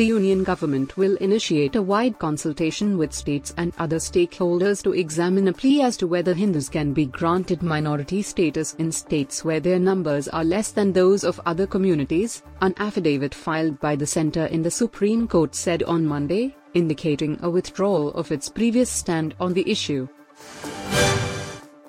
The Union government will initiate a wide consultation with states and other stakeholders to examine a plea as to whether Hindus can be granted minority status in states where their numbers are less than those of other communities, an affidavit filed by the centre in the Supreme Court said on Monday, indicating a withdrawal of its previous stand on the issue.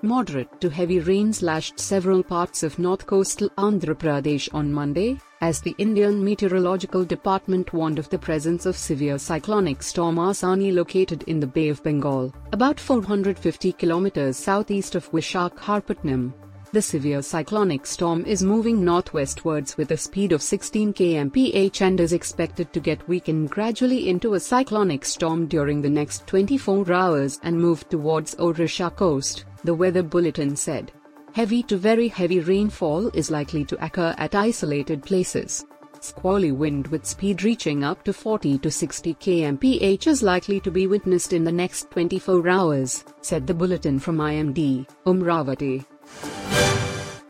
Moderate to heavy rains lashed several parts of north coastal Andhra Pradesh on Monday, as the Indian Meteorological Department warned of the presence of severe cyclonic storm Asani located in the Bay of Bengal, about 450 kilometers southeast of Vishakhapatnam. The severe cyclonic storm is moving northwestwards with a speed of 16 kmph and is expected to get weakened gradually into a cyclonic storm during the next 24 hours and move towards Odisha coast the weather bulletin said. Heavy to very heavy rainfall is likely to occur at isolated places. Squally wind with speed reaching up to 40 to 60 kmph is likely to be witnessed in the next 24 hours, said the bulletin from IMD, Amravati.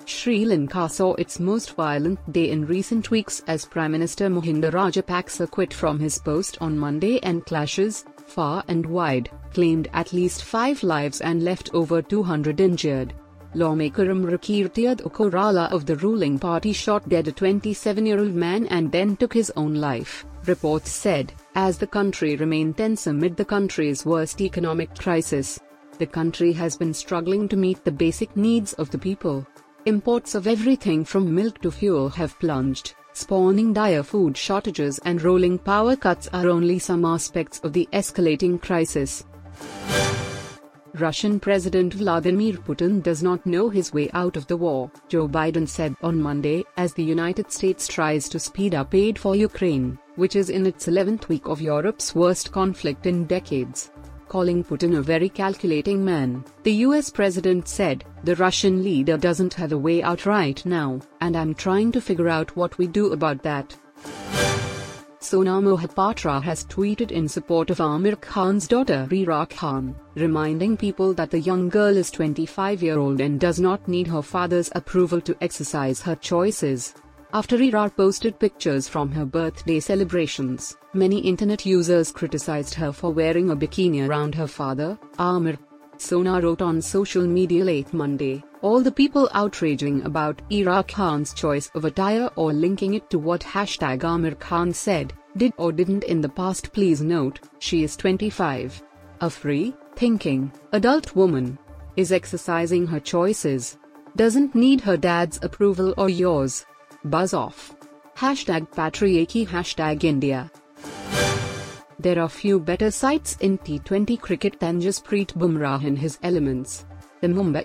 Sri Lanka saw its most violent day in recent weeks as Prime Minister Mahinda Rajapaksa quit from his post on Monday and clashes, far and wide, claimed at least five lives and left over 200 injured. Lawmaker Amarakeerthi Korala of the ruling party shot dead a 27-year-old man and then took his own life, reports said, as the country remained tense amid the country's worst economic crisis. The country has been struggling to meet the basic needs of the people. Imports of everything from milk to fuel have plunged, spawning dire food shortages and rolling power cuts are only some aspects of the escalating crisis. Russian President Vladimir Putin does not know his way out of the war, Joe Biden said on Monday, as the United States tries to speed up aid for Ukraine, which is in its 11th week of Europe's worst conflict in decades. Calling Putin a very calculating man, the US president said, The Russian leader doesn't have a way out right now, and I'm trying to figure out what we do about that. Sona Mohapatra has tweeted in support of Aamir Khan's daughter Ira Khan, reminding people that the young girl is 25 year old and does not need her father's approval to exercise her choices. After Reera posted pictures from her birthday celebrations, many internet users criticized her for wearing a bikini around her father, Aamir. Sona wrote on social media late Monday, all the people outraging about Ira Khan's choice of attire or linking it to what hashtag Aamir Khan said, did or didn't in the past please note, she is 25. A free, thinking, adult woman. Is exercising her choices. Doesn't need her dad's approval or yours. Buzz off. Hashtag patriarchy hashtag India. There are few better sights in T20 cricket than Jasprit Bumrah in his elements. The Mumbai